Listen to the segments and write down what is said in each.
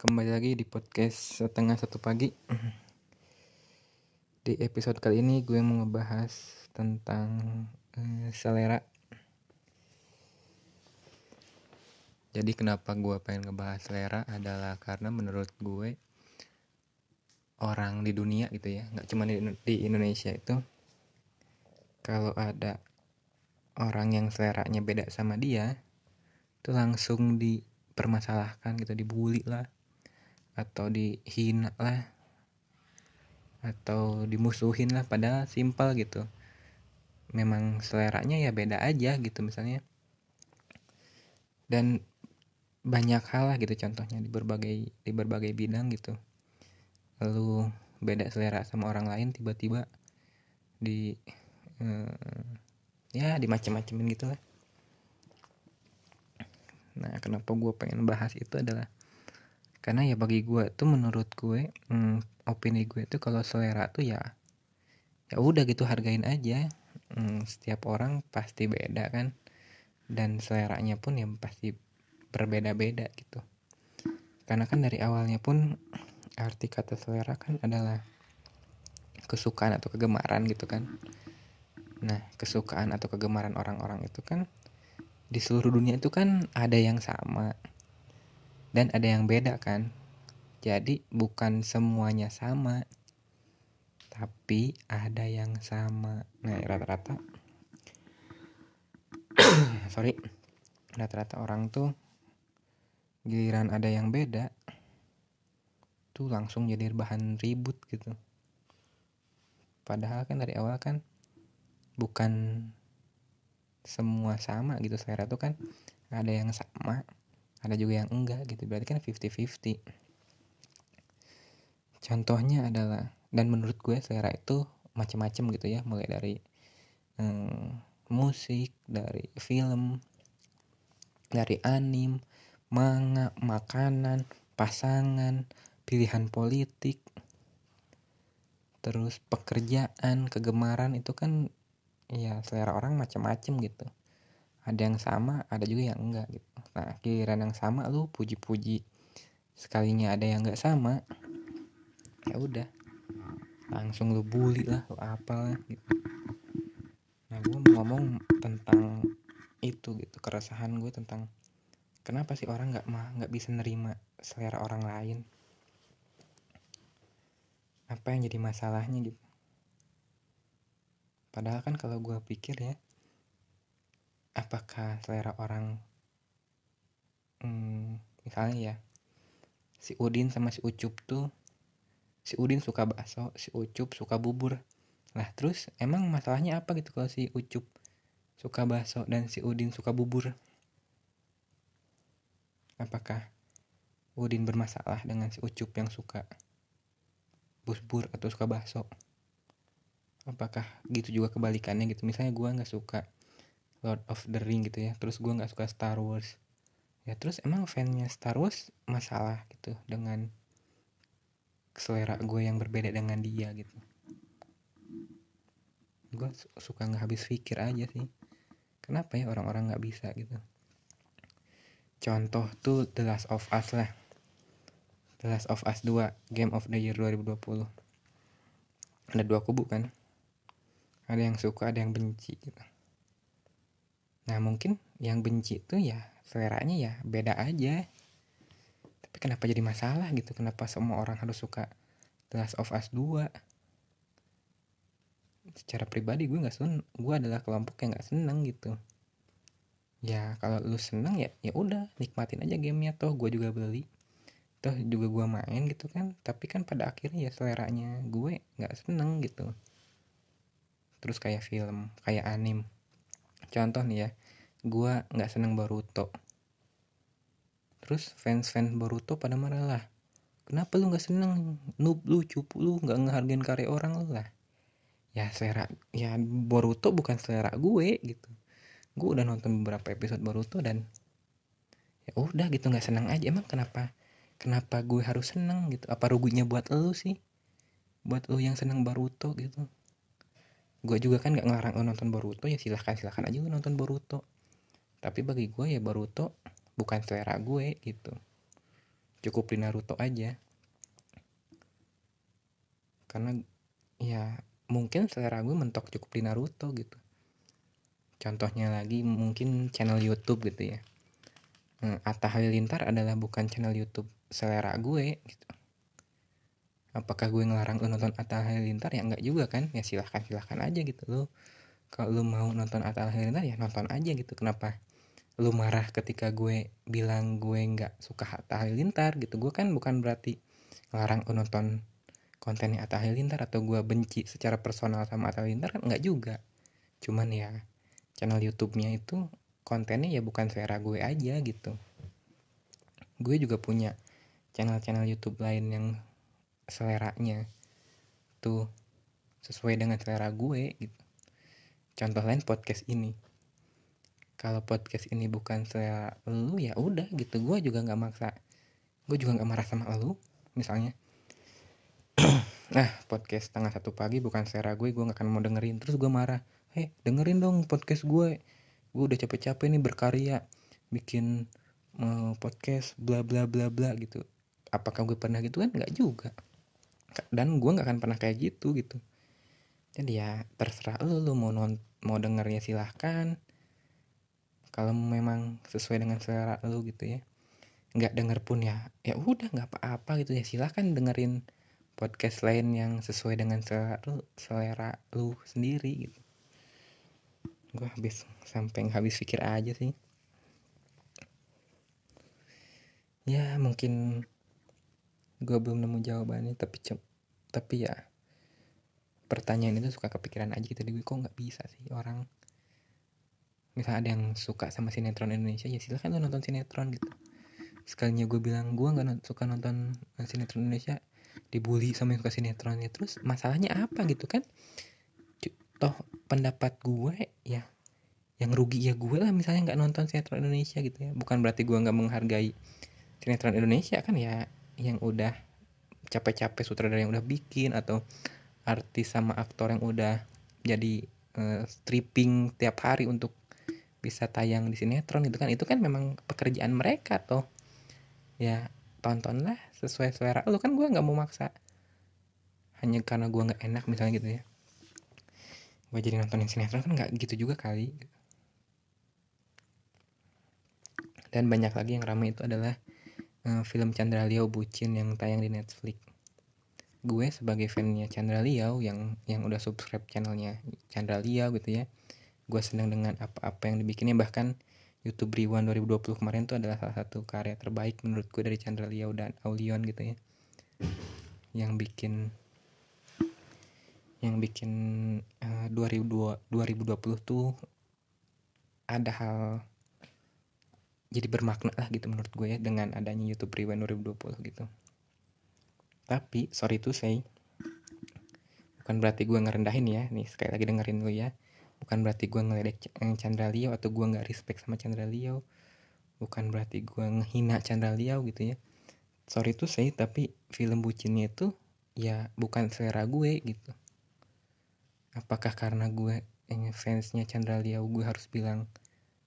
kembali lagi di podcast setengah satu pagi. Di episode kali ini gue mau ngebahas tentang eh, selera. Jadi kenapa gue pengen ngebahas selera adalah karena menurut gue Orang di dunia gitu ya, nggak cuma di, di Indonesia itu Kalau ada orang yang seleranya beda sama dia itu langsung dipermasalahkan gitu dibully lah atau dihina lah. Atau dimusuhin lah padahal simpel gitu. Memang seleranya ya beda aja gitu misalnya. Dan banyak hal lah gitu contohnya di berbagai di berbagai bidang gitu. Lalu beda selera sama orang lain tiba-tiba di eh, ya dimacem-macemin gitu lah. Nah kenapa gue pengen bahas itu adalah karena ya bagi gue tuh menurut gue hmm, opini gue tuh kalau selera tuh ya ya udah gitu hargain aja. Hmm, setiap orang pasti beda kan dan seleranya pun yang pasti berbeda-beda gitu. Karena kan dari awalnya pun arti kata selera kan adalah kesukaan atau kegemaran gitu kan. Nah kesukaan atau kegemaran orang-orang itu kan di seluruh dunia itu kan ada yang sama dan ada yang beda kan? Jadi bukan semuanya sama tapi ada yang sama. Nah rata-rata sorry rata-rata orang tuh giliran ada yang beda tuh langsung jadi bahan ribut gitu. Padahal kan dari awal kan bukan semua sama gitu. Selera tuh kan ada yang sama ada juga yang enggak gitu berarti kan 50-50 contohnya adalah dan menurut gue selera itu macam-macam gitu ya mulai dari hmm, musik dari film dari anim manga makanan pasangan pilihan politik terus pekerjaan kegemaran itu kan ya selera orang macam-macam gitu ada yang sama ada juga yang enggak gitu. Nah giliran yang sama lu puji-puji. Sekalinya ada yang enggak sama ya udah. Langsung lu bully lah lu apalah gitu. Nah gue mau ngomong tentang itu gitu. Keresahan gue tentang kenapa sih orang nggak mah nggak bisa nerima selera orang lain. Apa yang jadi masalahnya gitu. Padahal kan kalau gue pikir ya apakah selera orang hmm, misalnya ya si Udin sama si Ucup tuh si Udin suka bakso si Ucup suka bubur. Lah terus emang masalahnya apa gitu kalau si Ucup suka bakso dan si Udin suka bubur? Apakah Udin bermasalah dengan si Ucup yang suka bubur atau suka bakso? Apakah gitu juga kebalikannya gitu? Misalnya gue nggak suka Lord of the Ring gitu ya. Terus gue nggak suka Star Wars. Ya terus emang fansnya Star Wars masalah gitu dengan selera gue yang berbeda dengan dia gitu. Gue suka nggak habis pikir aja sih. Kenapa ya orang-orang nggak bisa gitu? Contoh tuh The Last of Us lah. The Last of Us 2 Game of the Year 2020 ada dua kubu kan? Ada yang suka ada yang benci gitu Nah mungkin yang benci tuh ya seleranya ya beda aja. Tapi kenapa jadi masalah gitu? Kenapa semua orang harus suka The Last of Us 2? Secara pribadi gue nggak seneng, gue adalah kelompok yang nggak seneng gitu. Ya kalau lu seneng ya ya udah nikmatin aja gamenya toh gue juga beli toh juga gue main gitu kan tapi kan pada akhirnya ya seleranya gue nggak seneng gitu terus kayak film kayak anim contoh nih ya gue nggak seneng Boruto. Terus fans-fans Boruto pada marah lah. Kenapa lu nggak seneng? Noob lu cupu lu nggak ngehargain karya orang lu lah. Ya selera ya Boruto bukan selera gue gitu. Gue udah nonton beberapa episode Boruto dan ya udah gitu nggak seneng aja. Emang kenapa? Kenapa gue harus seneng gitu? Apa ruginya buat lu sih? Buat lu yang seneng Boruto gitu gue juga kan nggak ngelarang lo nonton Boruto ya silahkan silahkan aja lo nonton Boruto. Tapi bagi gue ya Boruto bukan selera gue gitu. Cukup di Naruto aja. Karena ya mungkin selera gue mentok cukup di Naruto gitu. Contohnya lagi mungkin channel YouTube gitu ya. Eh, Atta Halilintar adalah bukan channel YouTube selera gue gitu apakah gue ngelarang lu nonton Atta Halilintar ya enggak juga kan? Ya silahkan silahkan aja gitu lo kalau lu mau nonton Atta Halilintar ya nonton aja gitu. Kenapa lu marah ketika gue bilang gue nggak suka Atta Halilintar gitu? Gue kan bukan berarti ngelarang lu nonton kontennya Atta Halilintar atau gue benci secara personal sama Atta Halilintar kan nggak juga. Cuman ya channel YouTube-nya itu kontennya ya bukan selera gue aja gitu. Gue juga punya channel-channel YouTube lain yang seleranya tuh sesuai dengan selera gue gitu. Contoh lain podcast ini. Kalau podcast ini bukan selera lu ya udah gitu. Gue juga nggak maksa. Gue juga nggak marah sama lu misalnya. Nah podcast tengah satu pagi bukan selera gue gue gak akan mau dengerin. Terus gue marah hei dengerin dong podcast gue. Gue udah capek-capek nih berkarya bikin uh, podcast bla bla bla bla gitu. Apakah gue pernah gitu? Kan nggak juga dan gue nggak akan pernah kayak gitu gitu. Jadi ya terserah lu lu mau non mau dengernya silahkan. Kalau memang sesuai dengan selera lu gitu ya. Nggak denger pun ya ya udah nggak apa-apa gitu ya. Silahkan dengerin podcast lain yang sesuai dengan selera lu, selera lu sendiri gitu. Gue habis sampai habis pikir aja sih. Ya mungkin gue belum nemu jawabannya tapi tapi ya pertanyaan itu suka kepikiran aja gitu. Di gue kok nggak bisa sih orang misal ada yang suka sama sinetron Indonesia ya silahkan lo nonton sinetron gitu. Sekalinya gue bilang gue nggak suka nonton sinetron Indonesia dibully sama yang suka sinetronnya terus masalahnya apa gitu kan? Toh pendapat gue ya yang rugi ya gue lah misalnya nggak nonton sinetron Indonesia gitu ya. Bukan berarti gue nggak menghargai sinetron Indonesia kan ya yang udah capek-capek sutradara yang udah bikin atau artis sama aktor yang udah jadi uh, stripping tiap hari untuk bisa tayang di sinetron gitu kan itu kan memang pekerjaan mereka toh. Ya tontonlah sesuai selera lu. Kan gue nggak mau maksa. Hanya karena gue nggak enak misalnya gitu ya. Gue jadi nontonin sinetron kan nggak gitu juga kali. Dan banyak lagi yang ramai itu adalah uh, film Chandra Liao Bucin yang tayang di Netflix. Gue sebagai fannya Chandra Liao yang yang udah subscribe channelnya Chandra Liao gitu ya gue senang dengan apa-apa yang dibikinnya. Bahkan YouTube Rewan 2020 kemarin tuh adalah salah satu karya terbaik menurutku dari Chandra Liao dan Aulion gitu ya. Yang bikin yang bikin uh, 2020 tuh ada hal jadi bermakna lah gitu menurut gue ya dengan adanya YouTube Rewind 2020 gitu. Tapi sorry to say bukan berarti gue ngerendahin ya nih sekali lagi dengerin lu ya. Bukan berarti gue ngeledek eh, Chandra Liao atau gue nggak respect sama Chandra Liao bukan berarti gue ngehina Chandra Liao gitu ya. Sorry tuh saya tapi film bucinnya itu ya bukan selera gue gitu. Apakah karena gue yang fansnya Chandra Liao gue harus bilang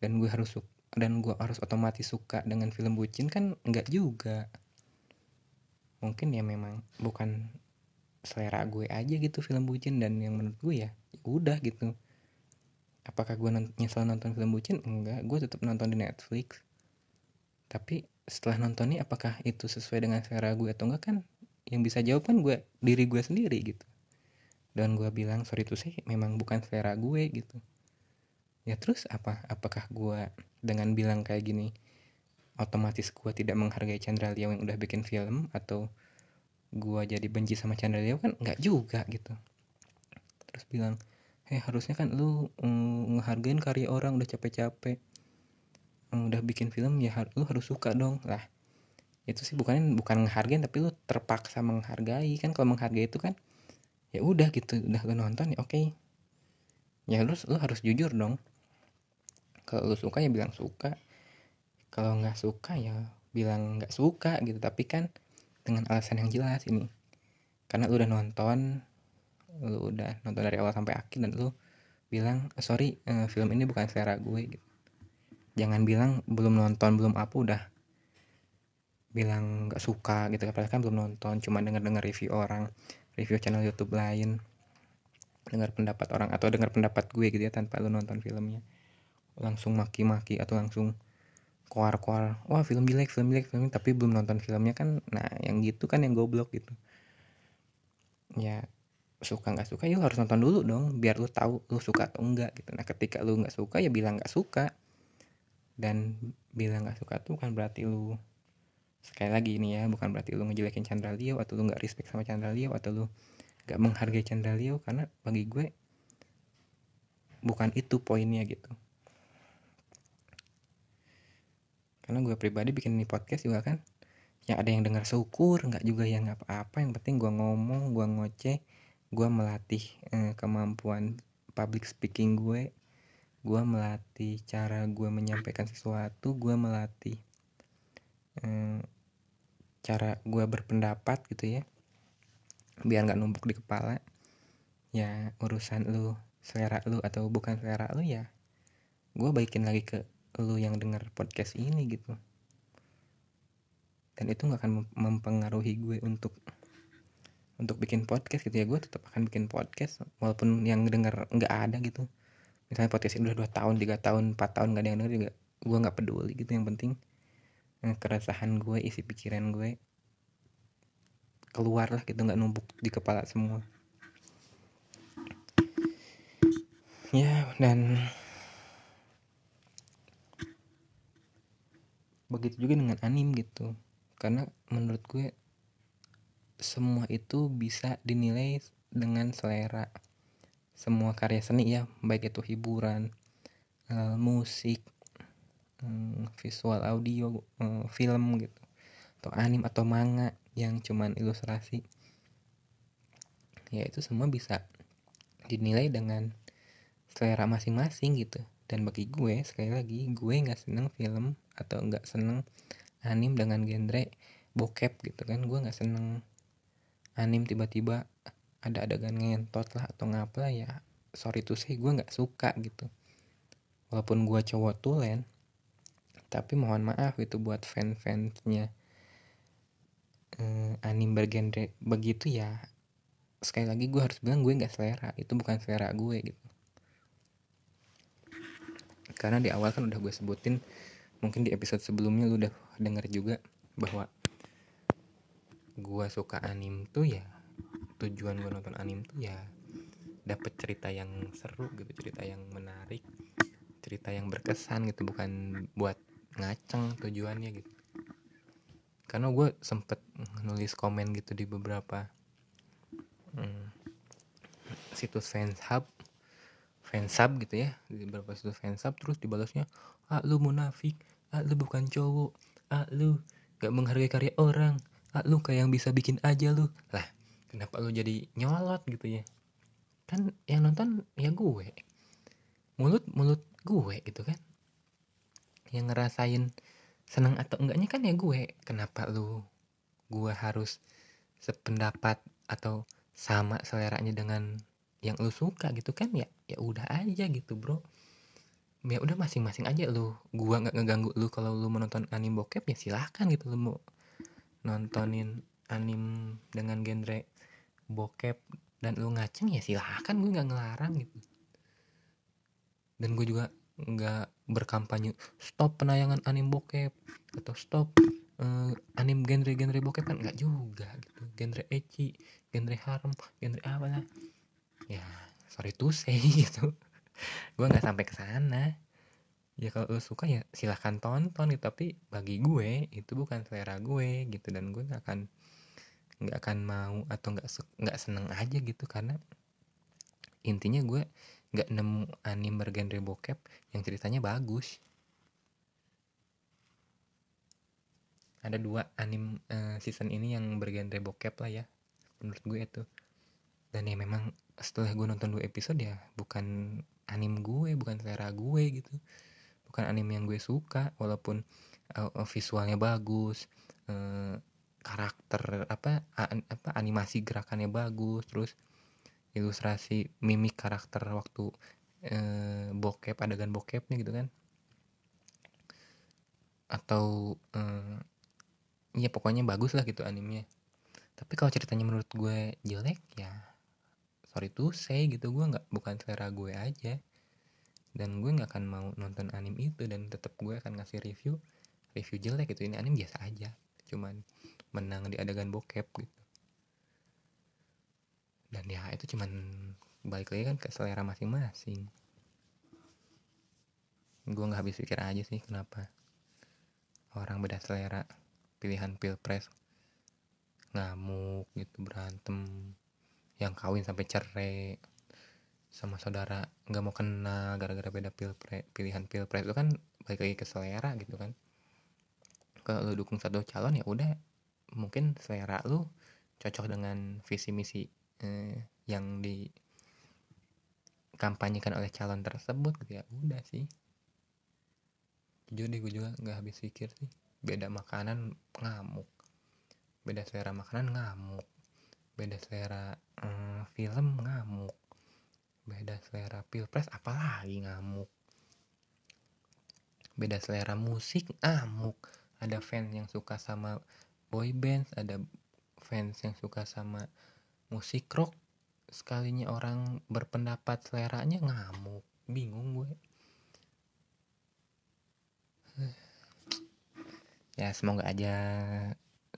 dan gue harus dan gue harus otomatis suka dengan film bucin kan nggak juga. Mungkin ya memang bukan selera gue aja gitu film bucin dan yang menurut gue ya, ya udah gitu. Apakah gue nyesel nonton film bucin? Enggak gue tetap nonton di Netflix. Tapi setelah nontonnya apakah itu sesuai dengan selera gue atau enggak kan yang bisa jawab kan gue diri gue sendiri gitu. Dan gue bilang sorry itu sih memang bukan selera gue gitu ya terus apa? Apakah gue dengan bilang kayak gini otomatis gue tidak menghargai Chandra Liao yang udah bikin film atau gue jadi benci sama Chandra Liao kan? Nggak juga gitu. Terus bilang eh harusnya kan lu mm, ngehargain karya orang udah capek-capek mm, udah bikin film ya lu harus suka dong. Lah itu sih bukan bukan ngehargain tapi lu terpaksa menghargai. Kan kalau menghargai itu kan ya udah gitu udah nonton ya oke. Okay. ya lu lu harus jujur dong kalau lu suka ya bilang suka. Kalau nggak suka ya bilang nggak suka gitu. Tapi kan dengan alasan yang jelas ini. Karena lu udah nonton lu udah nonton dari awal sampai akhir dan lu bilang sorry uh, film ini bukan selera gue gitu. Jangan bilang belum nonton belum apa udah bilang nggak suka gitu. Padahal kan belum nonton cuma denger dengar review orang review channel YouTube lain dengar pendapat orang atau dengar pendapat gue gitu ya tanpa lu nonton filmnya langsung maki-maki atau langsung koar-koar wah film jelek film jelek film tapi belum nonton filmnya kan nah yang gitu kan yang goblok gitu. Ya suka nggak suka ya harus nonton dulu dong biar lu tahu lu suka atau enggak gitu. Nah ketika lu nggak suka ya bilang nggak suka. Dan bilang nggak suka tuh kan berarti lu sekali lagi ini ya bukan berarti lu ngejelekin Chandra Leo atau lu nggak respect sama Chandra Leo atau lu nggak menghargai Chandra Leo karena bagi gue bukan itu poinnya gitu karena gue pribadi bikin ini podcast juga kan yang ada yang dengar syukur nggak juga yang apa-apa. Yang penting gue ngomong gue ngoceh gue melatih eh, kemampuan public speaking gue. Gue melatih cara gue menyampaikan sesuatu gue melatih eh, cara gue berpendapat gitu ya biar nggak numpuk di kepala. Ya urusan lu selera lu atau bukan selera lu ya gue baikin lagi ke lu yang denger podcast ini gitu. Dan itu nggak akan mempengaruhi gue untuk untuk bikin podcast gitu ya. Gue tetap akan bikin podcast walaupun yang denger nggak ada gitu. Misalnya podcast ini udah dua tahun tiga tahun empat tahun nggak ada yang denger juga gue nggak peduli gitu. Yang penting eh, keresahan gue isi pikiran gue keluar lah gitu. Nggak numpuk di kepala semua. Ya dan begitu juga dengan anim gitu. Karena menurut gue semua itu bisa dinilai dengan selera. Semua karya seni ya baik itu hiburan uh, musik um, visual audio uh, film gitu atau anim atau manga yang cuman ilustrasi. Ya itu semua bisa dinilai dengan selera masing-masing gitu dan bagi gue sekali lagi gue nggak seneng film atau nggak seneng anim dengan genre bokep gitu kan. Gue nggak seneng anim tiba-tiba ada adegan ngentot lah atau ngapa ya sorry tuh sih gue nggak suka gitu. Walaupun gue cowok tulen tapi mohon maaf itu buat fan-fansnya eh, anim bergenre begitu ya. Sekali lagi gue harus bilang gue nggak selera. Itu bukan selera gue gitu karena di awal kan udah gue sebutin mungkin di episode sebelumnya lu udah denger juga bahwa gue suka anim tuh ya tujuan gue nonton anim tuh ya dapet cerita yang seru gitu cerita yang menarik cerita yang berkesan gitu bukan buat ngaceng tujuannya gitu. Karena gue sempet nulis komen gitu di beberapa hmm, situs fans hub fans hub gitu ya. Beberapa situs fans hub terus dibalasnya ah lu munafik. Ah lu bukan cowok. Ah lu gak menghargai karya orang. Ah, lu kayak yang bisa bikin aja lu. Lah kenapa lu jadi nyolot gitu ya? Kan yang nonton ya gue. Mulut mulut gue gitu kan. Yang ngerasain seneng atau enggaknya kan ya gue. Kenapa lu gue harus sependapat atau sama seleranya dengan yang lu suka gitu kan ya ya udah aja gitu bro. Ya udah masing-masing aja lu. Gua nggak ngeganggu lu kalau lu menonton anime bokep ya silahkan gitu lu mau nontonin anim dengan genre bokep dan lu ngaceng ya silahkan gue nggak ngelarang gitu. Dan gue juga nggak berkampanye stop penayangan anim bokep atau stop uh, anim genre-genre bokep kan nggak juga gitu. Genre ecchi genre haram genre apa lah ya sorry tuh say gitu. Gue nggak sampai ke sana. Ya kalau lo suka ya silahkan tonton gitu. Tapi bagi gue itu bukan selera gue gitu. Dan gue nggak akan nggak akan mau atau nggak nggak seneng aja gitu. Karena intinya gue nggak nemu anime bergenre bokep yang ceritanya bagus. Ada dua anime uh, season ini yang bergenre bokep lah ya menurut gue itu. Dan ya memang setelah gue nonton dua episode ya bukan anime gue bukan selera gue gitu. Bukan anime yang gue suka walaupun uh, visualnya bagus uh, karakter apa apa animasi gerakannya bagus terus ilustrasi mimik karakter waktu uh, bokep adegan bokepnya gitu kan. Atau uh, iya pokoknya bagus lah gitu animenya. Tapi kalau ceritanya menurut gue jelek ya sorry tuh say gitu. Gue nggak bukan selera gue aja. Dan gue nggak akan mau nonton anim itu. Dan tetap gue akan ngasih review review jelek gitu. Ini anim biasa aja. Cuman menang di adegan bokep gitu. Dan ya itu cuman balik lagi kan ke selera masing-masing. Gue nggak habis pikir aja sih kenapa orang beda selera pilihan pilpres ngamuk gitu berantem yang kawin sampai cerai sama saudara nggak mau kenal gara-gara beda pilpres pilihan pilpres. Itu kan balik lagi ke selera gitu kan. Kalau lu dukung satu calon ya udah mungkin selera lu cocok dengan visi misi eh, yang di kampanyekan oleh calon tersebut gitu ya. Udah sih. Jujur deh gue juga nggak habis pikir sih. Beda makanan ngamuk. Beda selera makanan ngamuk beda selera hmm, film ngamuk. Beda selera pilpres apalagi ngamuk. Beda selera musik ngamuk. Ada fans yang suka sama boy band ada fans yang suka sama musik rock. Sekalinya orang berpendapat seleranya ngamuk. Bingung gue. Ya semoga aja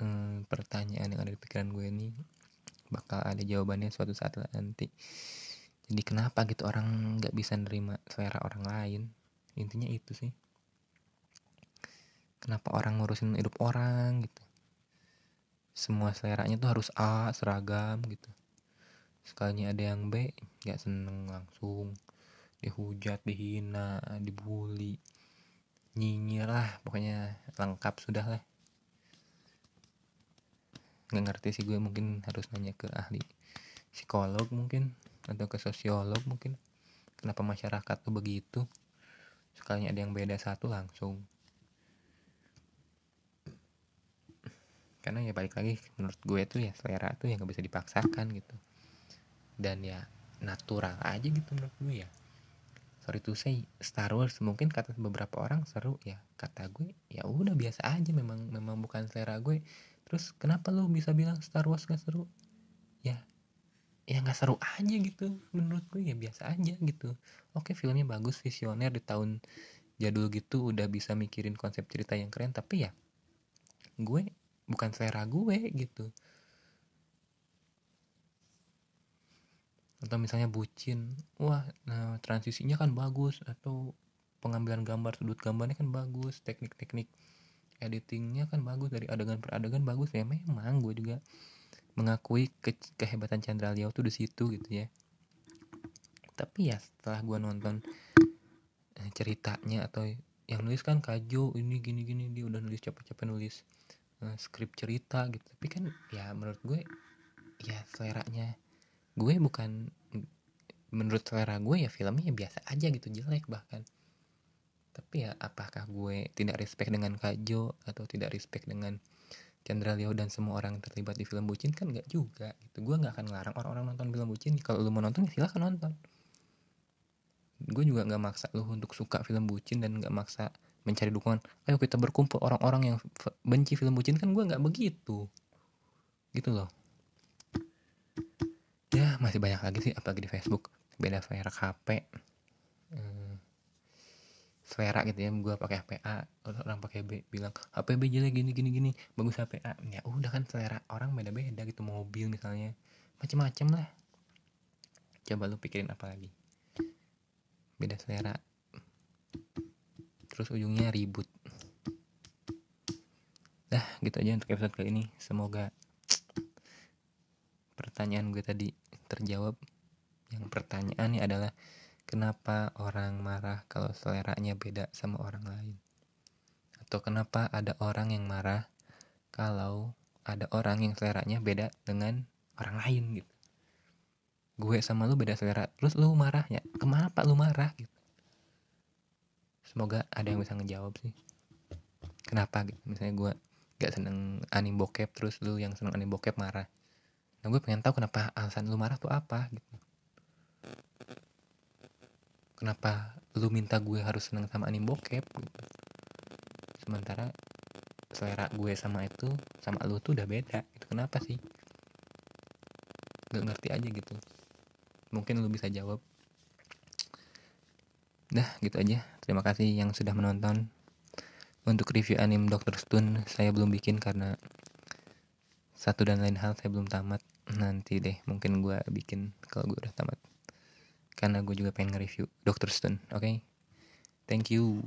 hmm, pertanyaan yang ada di pikiran gue ini bakal ada jawabannya suatu saat nanti. Jadi kenapa gitu orang nggak bisa nerima selera orang lain? Intinya itu sih. Kenapa orang ngurusin hidup orang gitu? Semua seleranya tuh harus A seragam gitu. Sekalinya ada yang B nggak seneng langsung. Dihujat dihina dibully. Nyinyir lah pokoknya lengkap sudah lah nggak ngerti sih gue mungkin harus nanya ke ahli psikolog mungkin atau ke sosiolog mungkin. Kenapa masyarakat tuh begitu? Sekalinya ada yang beda satu langsung. Karena ya balik lagi menurut gue tuh ya selera tuh yang gak bisa dipaksakan gitu. Dan ya natural aja gitu menurut gue ya. Sorry to say Star Wars mungkin kata beberapa orang seru ya. Kata gue ya udah biasa aja memang memang bukan selera gue terus kenapa lu bisa bilang Star Wars gak seru? Ya ya nggak seru aja gitu menurut gue ya biasa aja gitu. Oke filmnya bagus visioner di tahun jadul gitu udah bisa mikirin konsep cerita yang keren tapi ya gue bukan selera gue gitu. Atau misalnya bucin wah nah transisinya kan bagus atau pengambilan gambar sudut gambarnya kan bagus teknik-teknik editingnya kan bagus dari adegan per adegan bagus ya. Memang gue juga mengakui ke kehebatan Chandra Liao tuh di situ gitu ya. Tapi ya setelah gue nonton eh, ceritanya atau yang nulis kan Kajo ini gini gini dia udah nulis capek-capek nulis uh, skrip cerita gitu. Tapi kan ya menurut gue ya seleranya gue bukan menurut selera gue ya filmnya biasa aja gitu jelek bahkan tapi ya apakah gue tidak respect dengan Kajo atau tidak respect dengan Chandra Leo dan semua orang yang terlibat di film bucin? Kan nggak juga gitu. Gue nggak akan ngelarang orang-orang nonton film bucin. Kalau lu mau nonton ya silahkan nonton. Gue juga nggak maksa lu untuk suka film bucin dan nggak maksa mencari dukungan. Ayo kita berkumpul orang-orang yang benci film bucin. Kan gue nggak begitu. Gitu loh. Ya masih banyak lagi sih apalagi di Facebook. Beda selera HP selera gitu ya gue pakai HPA orang pakai B bilang HP B jelek gini gini gini bagus HPA ya udah kan selera orang beda beda gitu mobil misalnya macem-macem lah. Coba lu pikirin apa lagi? Beda selera. Terus ujungnya ribut. Dah gitu aja untuk episode kali ini. Semoga pertanyaan gue tadi terjawab. Yang pertanyaannya adalah kenapa orang marah kalau seleranya beda sama orang lain? Atau kenapa ada orang yang marah kalau ada orang yang seleranya beda dengan orang lain gitu? Gue sama lu beda selera terus lu marah ya? Kenapa lu marah gitu? Semoga ada yang bisa ngejawab sih. Kenapa gitu? Misalnya gue gak seneng anime bokep terus lu yang seneng anime bokep marah. Nah gue pengen tahu kenapa alasan lu marah tuh apa gitu kenapa lu minta gue harus seneng sama anime bokep gitu. sementara selera gue sama itu sama lu tuh udah beda itu kenapa sih? Gak ngerti aja gitu. Mungkin lu bisa jawab. Dah gitu aja. Terima kasih yang sudah menonton. Untuk review anime Doctor Stone saya belum bikin karena satu dan lain hal saya belum tamat. Nanti deh mungkin gue bikin kalau gue udah tamat karena gue juga pengen nge-review Doctor Stone oke okay? thank you